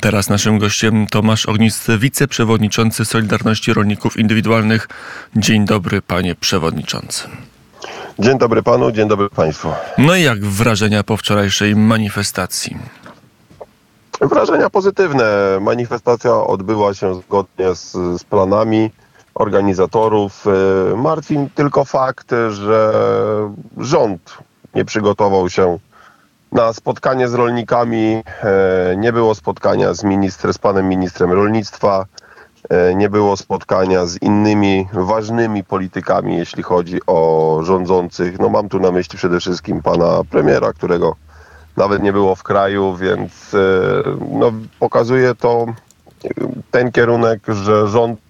Teraz naszym gościem Tomasz Ognisty, wiceprzewodniczący Solidarności Rolników Indywidualnych. Dzień dobry, panie przewodniczący. Dzień dobry panu, dzień dobry państwu. No i jak wrażenia po wczorajszej manifestacji? Wrażenia pozytywne. Manifestacja odbyła się zgodnie z, z planami organizatorów. E, martwi tylko fakt, że rząd nie przygotował się na spotkanie z rolnikami. E, nie było spotkania z, minister, z panem ministrem rolnictwa. E, nie było spotkania z innymi ważnymi politykami, jeśli chodzi o rządzących. No mam tu na myśli przede wszystkim pana premiera, którego nawet nie było w kraju, więc e, no, pokazuje to ten kierunek, że rząd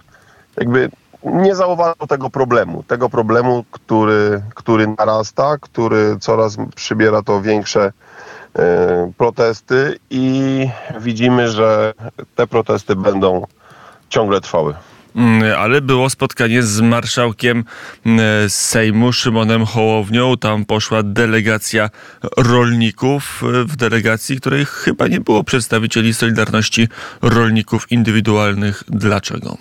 jakby nie zauważył tego problemu. Tego problemu, który, który narasta, który coraz przybiera to większe protesty i widzimy, że te protesty będą ciągle trwały. Mm, ale było spotkanie z marszałkiem mm, Sejmu Szymonem Hołownią. Tam poszła delegacja rolników. W delegacji, której chyba nie było przedstawicieli Solidarności Rolników Indywidualnych. Dlaczego?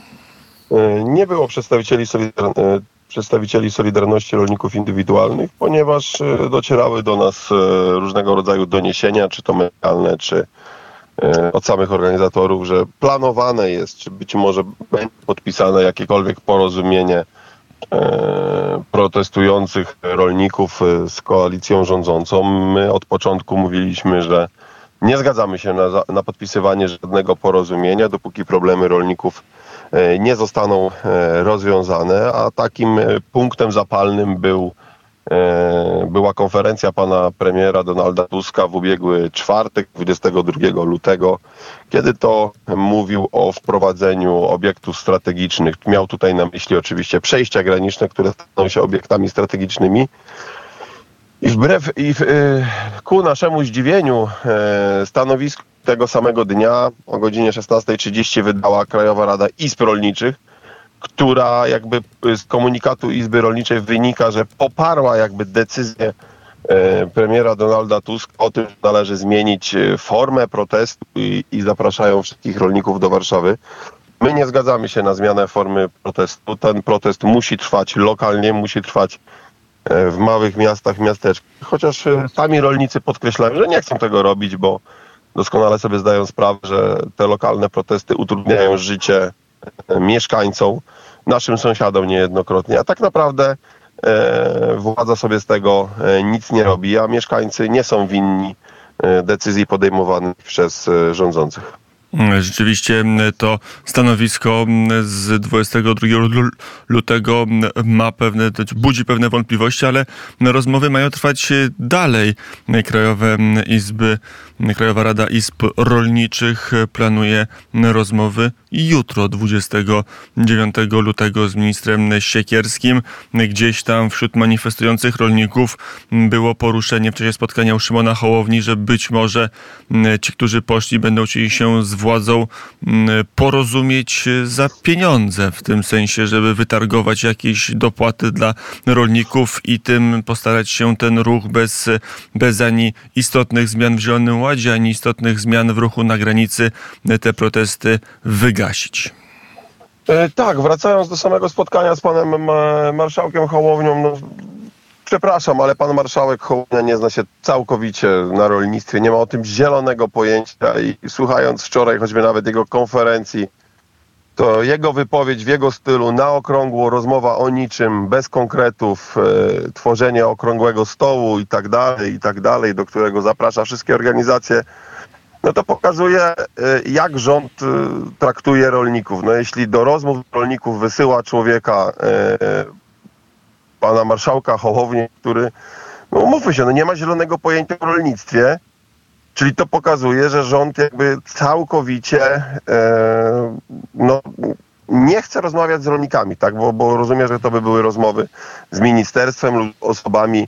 E, nie było przedstawicieli, Solidar e, przedstawicieli Solidarności Rolników Indywidualnych, ponieważ e, docierały do nas różnego rodzaju doniesienia, czy to medialne, czy od samych organizatorów, że planowane jest, czy być może będzie podpisane jakiekolwiek porozumienie protestujących rolników z koalicją rządzącą. My od początku mówiliśmy, że nie zgadzamy się na, na podpisywanie żadnego porozumienia, dopóki problemy rolników E, nie zostaną e, rozwiązane, a takim e, punktem zapalnym był, była konferencja pana premiera Donalda Tuska w ubiegły czwartek, 22 lutego, kiedy to mówił o wprowadzeniu obiektów strategicznych. Miał tutaj na myśli oczywiście przejścia graniczne, które staną się obiektami strategicznymi. I wbrew i w, ku naszemu zdziwieniu stanowisko tego samego dnia o godzinie 16.30 wydała Krajowa Rada Izb Rolniczych, która jakby z komunikatu Izby Rolniczej wynika, że poparła jakby decyzję e, premiera Donalda Tuska o tym, że należy zmienić e, formę protestu i, i zapraszają wszystkich rolników do Warszawy. My nie zgadzamy się na zmianę formy protestu. Ten protest musi trwać lokalnie, musi trwać e, w małych miastach, miasteczkach. Chociaż sami rolnicy podkreślają, że nie chcą tego robić, bo doskonale sobie zdają sprawę, że te lokalne protesty utrudniają życie e, mieszkańcom, naszym sąsiadom niejednokrotnie, a tak naprawdę e, władza sobie z tego e, nic nie robi, a mieszkańcy nie są winni decyzji podejmowanych przez rządzących. Rzeczywiście to stanowisko z 22 lutego ma pewne, budzi pewne wątpliwości, ale rozmowy mają trwać dalej. Krajowe Izby, Krajowa Rada Izb Rolniczych planuje rozmowy jutro, 29 lutego z ministrem Siekierskim. Gdzieś tam wśród manifestujących rolników było poruszenie w czasie spotkania u Szymona Hołowni, że być może ci, którzy poszli, będą chcieli się z władzą mm, porozumieć za pieniądze, w tym sensie, żeby wytargować jakieś dopłaty dla rolników i tym postarać się ten ruch bez, bez ani istotnych zmian w Zielonym Ładzie, ani istotnych zmian w ruchu na granicy te protesty wygasić. E, tak, wracając do samego spotkania z panem marszałkiem Hołownią, no, Przepraszam, ale pan marszałek Hołownia nie zna się całkowicie na rolnictwie, nie ma o tym zielonego pojęcia i słuchając wczoraj choćby nawet jego konferencji, to jego wypowiedź w jego stylu na okrągło, rozmowa o niczym, bez konkretów, e, tworzenie okrągłego stołu i tak dalej, i tak dalej, do którego zaprasza wszystkie organizacje, no to pokazuje, e, jak rząd e, traktuje rolników. No jeśli do rozmów rolników wysyła człowieka e, pana marszałka Hołowni, który, no umówmy się, no nie ma zielonego pojęcia o rolnictwie, czyli to pokazuje, że rząd jakby całkowicie e, no, nie chce rozmawiać z rolnikami, tak, bo, bo rozumiem, że to by były rozmowy z ministerstwem lub osobami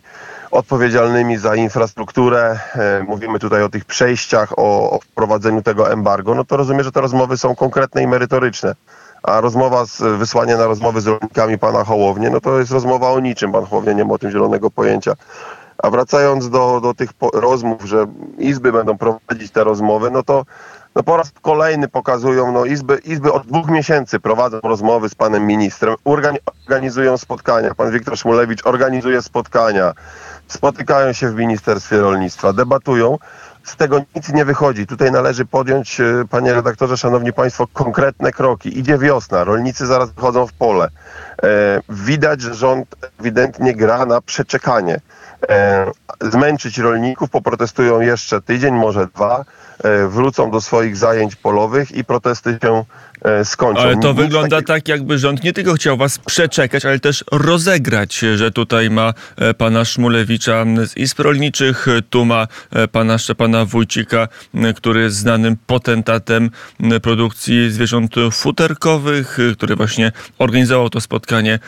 odpowiedzialnymi za infrastrukturę. E, mówimy tutaj o tych przejściach, o, o wprowadzeniu tego embargo, no to rozumiem, że te rozmowy są konkretne i merytoryczne a rozmowa, z, wysłanie na rozmowy z rolnikami pana Hołownie, no to jest rozmowa o niczym. Pan Hołownia nie ma o tym zielonego pojęcia. A wracając do, do tych rozmów, że izby będą prowadzić te rozmowy, no to no po raz kolejny pokazują, no izby, izby od dwóch miesięcy prowadzą rozmowy z panem ministrem, organi- organizują spotkania, pan Wiktor Szmulewicz organizuje spotkania, spotykają się w Ministerstwie Rolnictwa, debatują, z tego nic nie wychodzi. Tutaj należy podjąć, e, panie redaktorze, szanowni państwo, konkretne kroki. Idzie wiosna, rolnicy zaraz wychodzą w pole. E, widać, że rząd ewidentnie gra na przeczekanie. E, zmęczyć rolników, poprotestują jeszcze tydzień, może dwa, e, wrócą do swoich zajęć polowych i protesty się skończą. Ale to Nic wygląda takiego- tak, jakby rząd nie tylko chciał was przeczekać, ale też rozegrać, że tutaj ma pana Szmulewicza z Izb Rolniczych, tu ma pana Szczepana Wójcika, który jest znanym potentatem produkcji zwierząt futerkowych, który właśnie organizował to spotkanie, m,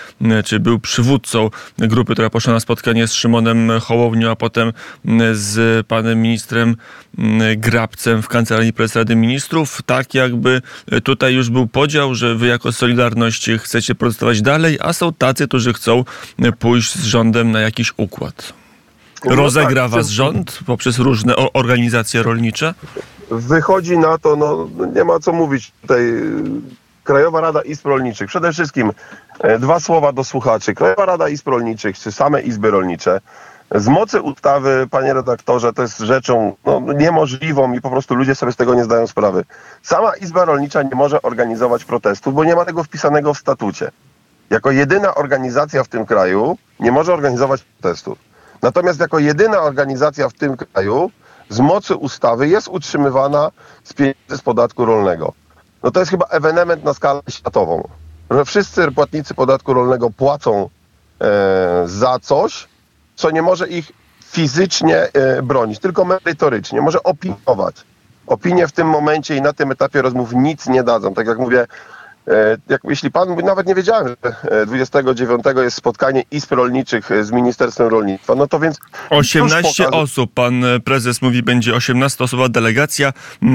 czy był przywódcą grupy, która poszła na spotkanie z Szymonem Hołownią, a potem m, z panem ministrem m, Grabcem w Kancelarii Prezesa Rady Ministrów. Tak jakby e, tutaj już był podział, że wy jako Solidarność chcecie protestować dalej, a są tacy, którzy chcą e, pójść z rządem na jakiś układ. No Rozegra tak, was to- rząd poprzez różne organizacje rolnicze? Wychodzi na to, no nie ma co mówić tutaj. Krajowa Rada Izb Rolniczych. Przede wszystkim e, dwa słowa do słuchaczy. Krajowa Rada Izb Rolniczych, czy same izby rolnicze, z mocy ustawy, panie redaktorze, to jest rzeczą no, niemożliwą i po prostu ludzie sobie z tego nie zdają sprawy. Sama Izba Rolnicza nie może organizować protestów, bo nie ma tego wpisanego w statucie. Jako jedyna organizacja w tym kraju nie może organizować protestów. Natomiast jako jedyna organizacja w tym kraju z mocy ustawy jest utrzymywana z pieniędzy z podatku rolnego. No to jest chyba ewenement na skalę światową. Że wszyscy płatnicy podatku rolnego płacą e, za coś, co nie może ich fizycznie e, bronić, tylko merytorycznie, może opiniować. Opinie w tym momencie i na tym etapie rozmów nic nie dadzą. Tak jak mówię, e, jak, jeśli pan, nawet nie wiedziałem, że e, 29 jest spotkanie izb rolniczych e, z Ministerstwem Rolnictwa, no to więc... już 18 pokazu- osób, pan e, prezes mówi, będzie 18-osobowa delegacja,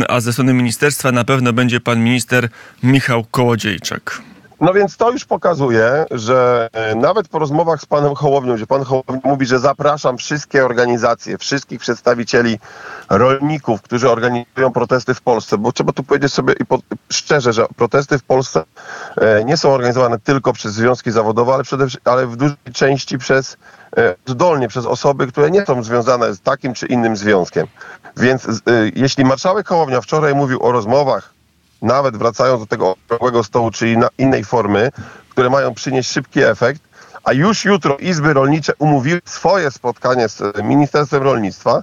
a ze strony ministerstwa na pewno będzie pan minister Michał Kołodziejczak. No więc to już pokazuje, że e, nawet po rozmowach z panem Hołownią, gdzie pan Hołownia mówi, że zapraszam wszystkie organizacje, wszystkich przedstawicieli rolników, którzy organizują protesty w Polsce, bo trzeba tu powiedzieć sobie i po, szczerze, że protesty w Polsce e, nie są organizowane tylko przez związki zawodowe, ale, przede, ale w dużej części przez e, zdolnie przez osoby, które nie są związane z takim czy innym związkiem. Więc jeśli marszałek Hołownia wczoraj mówił o rozmowach nawet wracając do tego okrągłego stołu, czyli innej formy, które mają przynieść szybki efekt, a już jutro Izby Rolnicze umówiły swoje spotkanie z e, Ministerstwem Rolnictwa,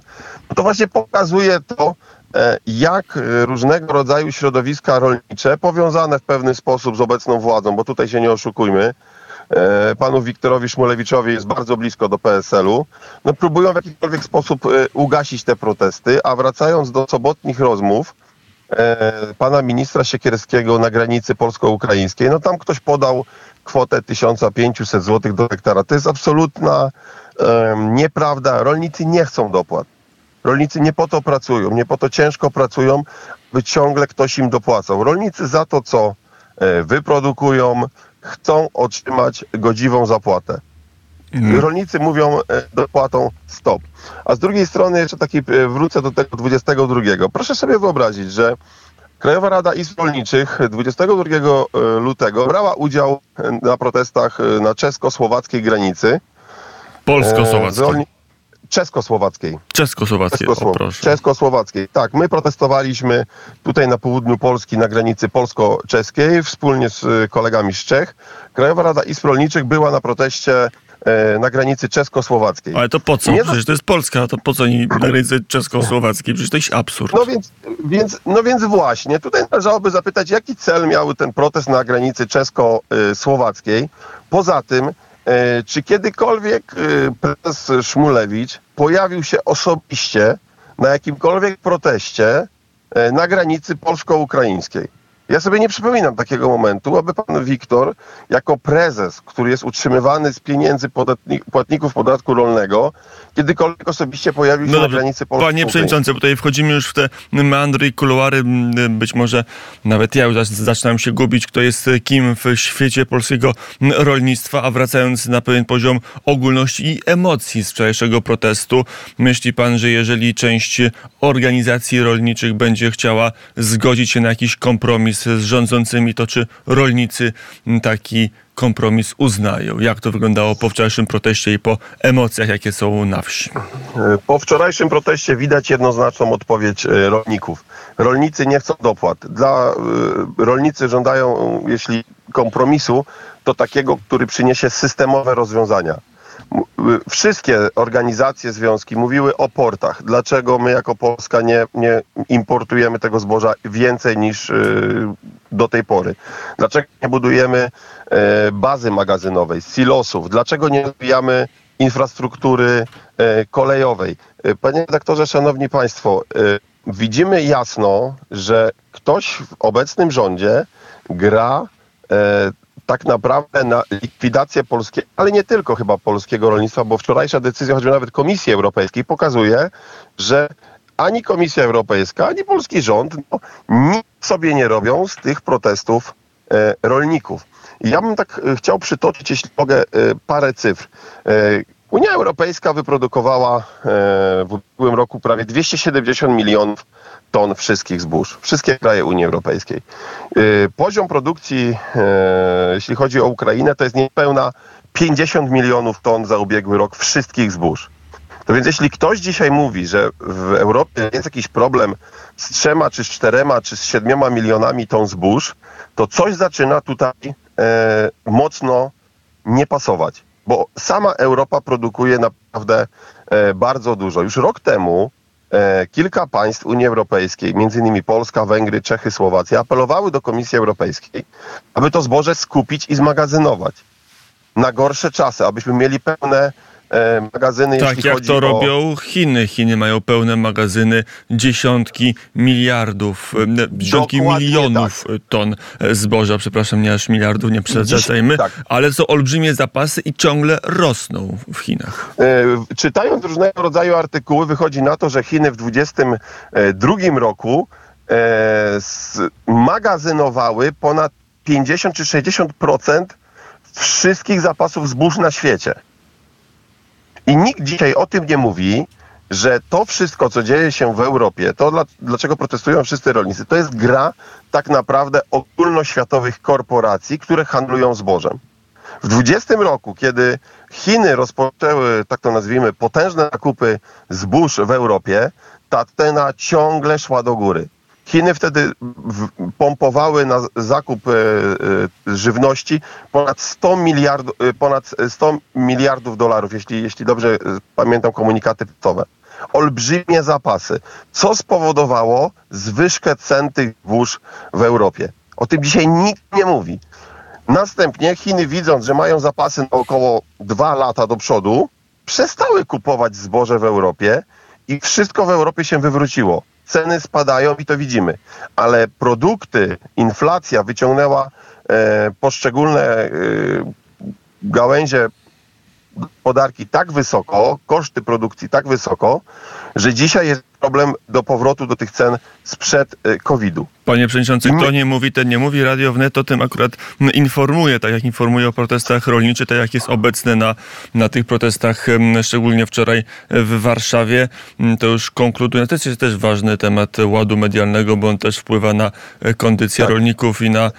to właśnie pokazuje to, e, jak e, różnego rodzaju środowiska rolnicze, powiązane w pewny sposób z obecną władzą, bo tutaj się nie oszukujmy, panu Wiktorowi Szmulewiczowi jest bardzo blisko do PSL-u, no próbują w jakikolwiek sposób ugasić te protesty, a wracając do sobotnich rozmów, pana ministra Siekierskiego na granicy polsko-ukraińskiej, no tam ktoś podał kwotę 1500 zł do hektara. To jest absolutna em, nieprawda. Rolnicy nie chcą dopłat. Rolnicy nie po to pracują, nie po to ciężko pracują, by ciągle ktoś im dopłacał. Rolnicy za to, co e, wyprodukują, chcą otrzymać godziwą zapłatę. Rolnicy mówią e, dopłatą stop. A z drugiej strony jeszcze taki e, wrócę do tego 22. Proszę sobie wyobrazić, że Krajowa Rada Izb Rolniczych 22 e, lutego brała udział na protestach na czesko-słowackiej granicy. Z Polsko-słowackie. rolni- Czesko-słowackiej. Czeskosłowackie, o Czesko-Słow-. Czesko-Słowackiej. Tak, my protestowaliśmy tutaj na południu Polski na granicy polsko-czeskiej wspólnie z kolegami z Czech. Krajowa Rada Izb Rolniczych była na proteście na granicy czesko-słowackiej. Ale to po co? Nie Przecież to jest Polska, to po co oni na granicy czeskosłowackiej? Przecież to jest absurd. No więc, więc, no więc właśnie, tutaj należałoby zapytać, jaki cel miał ten protest na granicy czesko-słowackiej. Poza tym, e, czy kiedykolwiek e, prezes Szmulewicz pojawił się osobiście na jakimkolwiek proteście e, na granicy polsko-ukraińskiej? Ja sobie nie przypominam takiego momentu, aby pan Wiktor, jako prezes, który jest utrzymywany z pieniędzy płatników podatku rolnego, kiedykolwiek osobiście pojawił się no dobrze, na granicy Polski. Panie Przewodniczący, bo tutaj wchodzimy już w te meandry i kuluary. Być może nawet ja już zaczynam się gubić, kto jest kim w świecie polskiego rolnictwa, a wracając na pewien poziom ogólności i emocji z wczorajszego protestu, myśli pan, że jeżeli część organizacji rolniczych będzie chciała zgodzić się na jakiś kompromis z rządzącymi, to czy rolnicy taki kompromis uznają? Jak to wyglądało po wczorajszym proteście i po emocjach, jakie są na wsi? Po wczorajszym proteście widać jednoznaczną odpowiedź e, rolników. Rolnicy nie chcą dopłat. Dla e, rolnicy żądają, jeśli kompromisu, to takiego, który przyniesie systemowe rozwiązania wszystkie organizacje, związki mówiły o portach. Dlaczego my jako Polska nie, nie importujemy tego zboża więcej niż y, do tej pory? Dlaczego nie budujemy e, bazy magazynowej, silosów? Dlaczego nie rozwijamy infrastruktury e, kolejowej? Panie redaktorze, szanowni państwo, widzimy jasno, że ktoś w obecnym rządzie gra tak naprawdę na likwidację polskiego, ale nie tylko chyba polskiego rolnictwa, bo wczorajsza decyzja, choćby nawet Komisji Europejskiej, pokazuje, że ani Komisja Europejska, ani polski rząd no, nic sobie nie robią z tych protestów e, rolników. Ja bym tak e, chciał przytoczyć, jeśli mogę, e, parę cyfr. E, Unia Europejska wyprodukowała e, w ubiegłym roku prawie 270 milionów ton wszystkich zbóż. Wszystkie kraje Unii Europejskiej. E, poziom produkcji, e, jeśli chodzi o Ukrainę, to jest niespełna 50 milionów ton za ubiegły rok wszystkich zbóż. To więc jeśli ktoś dzisiaj mówi, że w Europie jest jakiś problem z trzema, czy z czterema, czy z siedmioma milionami ton zbóż, to coś zaczyna tutaj e, mocno nie pasować bo sama Europa produkuje naprawdę e, bardzo dużo. Już rok temu e, kilka państw Unii Europejskiej, innymi Polska, Węgry, Czechy, Słowacja, apelowały do Komisji Europejskiej, aby to zboże skupić i zmagazynować na gorsze czasy, abyśmy mieli pełne magazyny. Tak, jak to o... robią Chiny. Chiny mają pełne magazyny, dziesiątki miliardów, e, dziesiątki Dokładnie milionów tak. ton zboża, przepraszam, nie aż miliardów, nie przesadzajmy, tak. ale są olbrzymie zapasy i ciągle rosną w Chinach. E, czytając różnego rodzaju artykuły, wychodzi na to, że Chiny w 2022 roku e, magazynowały ponad 50 czy 60% wszystkich zapasów zbóż na świecie. I nikt dzisiaj o tym nie mówi, że to wszystko, co dzieje się w Europie, to dla, dlaczego protestują wszyscy rolnicy, to jest gra tak naprawdę ogólnoświatowych korporacji, które handlują zbożem. W 20 roku, kiedy Chiny rozpoczęły, tak to nazwijmy, potężne nakupy zbóż w Europie, ta cena ciągle szła do góry. Chiny wtedy pompowały na zakup e, e, żywności ponad 100 miliardów, e, ponad 100 miliardów dolarów, jeśli, jeśli dobrze pamiętam komunikaty ptowe. Olbrzymie zapasy, co spowodowało zwyżkę cen tych wóż w Europie. O tym dzisiaj nikt nie mówi. Następnie Chiny, widząc, że mają zapasy około 2 lata do przodu, przestały kupować zboże w Europie i wszystko w Europie się wywróciło ceny spadają i to widzimy. Ale produkty, inflacja wyciągnęła e, poszczególne e, gałęzie gospodarki tak wysoko, koszty produkcji tak wysoko, że dzisiaj jest problem do powrotu do tych cen sprzed y, COVID-u. Panie Przewodniczący, kto nie mówi, ten nie mówi. Radio Wnet o tym akurat informuje, tak jak informuje o protestach rolniczych, tak jak jest obecne na, na tych protestach, szczególnie wczoraj w Warszawie. To już konkluduje. To jest też ważny temat ładu medialnego, bo on też wpływa na e, kondycję tak. rolników i na,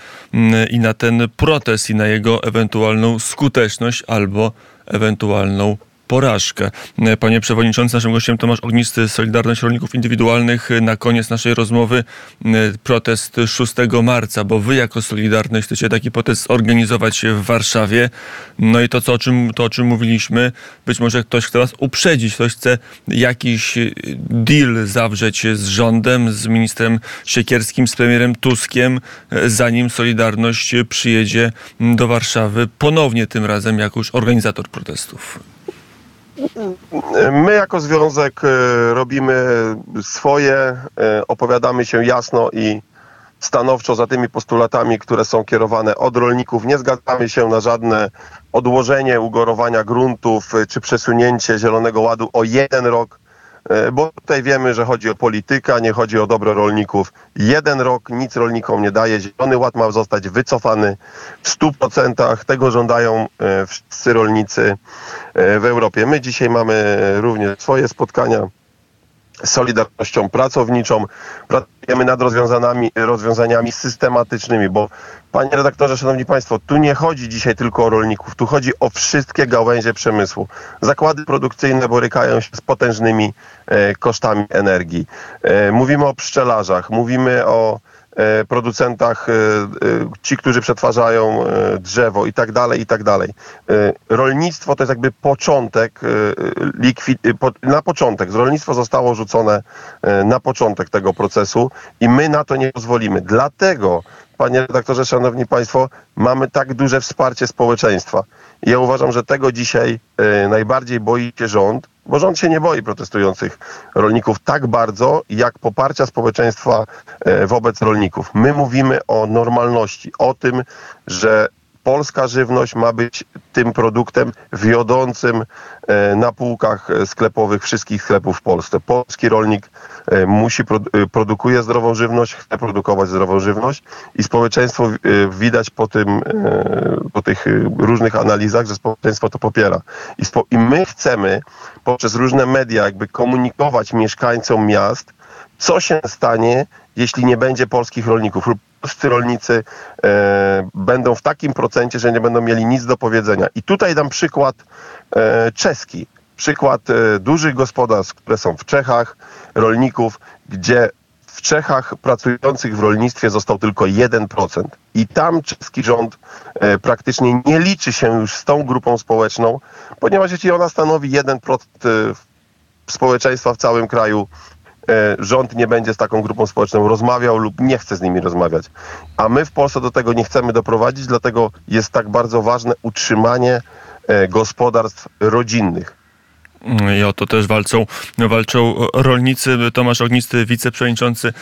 i na ten protest i na jego ewentualną skuteczność albo ewentualną porażkę. Panie Przewodniczący, naszym gościem Tomasz Ognisty, Solidarność Rolników Indywidualnych. Na koniec naszej rozmowy protest 6 marca, bo wy jako Solidarność chcecie taki protest organizować w Warszawie. No i to, co, o, czym, to o czym mówiliśmy, być może ktoś chce was uprzedzić, ktoś chce jakiś deal zawrzeć z rządem, z ministrem Siekierskim, z premierem Tuskiem, zanim Solidarność przyjedzie do Warszawy ponownie tym razem jako już organizator protestów. My jako związek e, robimy swoje, e, opowiadamy się jasno i stanowczo za tymi postulatami, które są kierowane od rolników. Nie zgadzamy się na żadne odłożenie ugorowania gruntów y, czy przesunięcie Zielonego Ładu o jeden rok, bo tutaj wiemy, że chodzi o politykę, a nie chodzi o dobro rolników. Jeden rok nic rolnikom nie daje. Zielony Ład ma zostać wycofany w 100%. Tego żądają y, wszyscy rolnicy w Europie. My dzisiaj mamy również swoje spotkania Solidarnością Pracowniczą. Pracujemy nad rozwiązaniami, rozwiązaniami systematycznymi, bo panie redaktorze, szanowni państwo, tu nie chodzi dzisiaj tylko o rolników, tu chodzi o wszystkie gałęzie przemysłu. Zakłady produkcyjne borykają się z potężnymi e, kosztami energii. E, mówimy o pszczelarzach, mówimy o producentach, e, e, ci, którzy przetwarzają drzewo i tak dalej, i tak dalej. Rolnictwo to jest jakby początek, na początek, rolnictwo zostało rzucone na początek tego procesu i my na to nie pozwolimy. Dlatego panie redaktorze, szanowni państwo, mamy tak duże wsparcie społeczeństwa. Ja uważam, że tego dzisiaj najbardziej boi się rząd, bo rząd się nie boi protestujących rolników tak bardzo, jak poparcia społeczeństwa e, wobec rolników. My mówimy o normalności, o tym, że polska żywność ma być tym produktem wiodącym e, na półkach sklepowych wszystkich sklepów w Polsce. Polski rolnik e, musi produkuje zdrową żywność, chce produkować zdrową żywność i społeczeństwo widać po tym, po tych różnych analizach, że społeczeństwo to popiera. I my chcemy poprzez różne media jakby komunikować mieszkańcom miast, co się stanie, jeśli nie będzie polskich rolników polscy rolnicy e, będą w takim procencie, że nie będą mieli nic do powiedzenia. I tutaj dam przykład e, czeski. Przykład e, dużych gospodarstw, które są w Czechach, rolników, gdzie w Czechach pracujących w rolnictwie został tylko 1%. I tam czeski rząd e, praktycznie nie liczy się już z tą grupą społeczną, ponieważ jeśli ona stanowi 1% e, społeczeństwa w całym kraju, rząd nie będzie z taką grupą społeczną rozmawiał lub nie chce z nimi rozmawiać. A my w Polsce do tego nie chcemy doprowadzić, dlatego jest tak bardzo ważne utrzymanie e, gospodarstw rodzinnych. I o to też walczą, walczą rolnicy. Tomasz Ognisty, wiceprzewodniczący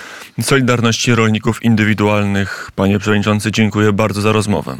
Solidarności Rolników Indywidualnych. Panie przewodniczący, dziękuję bardzo za rozmowę.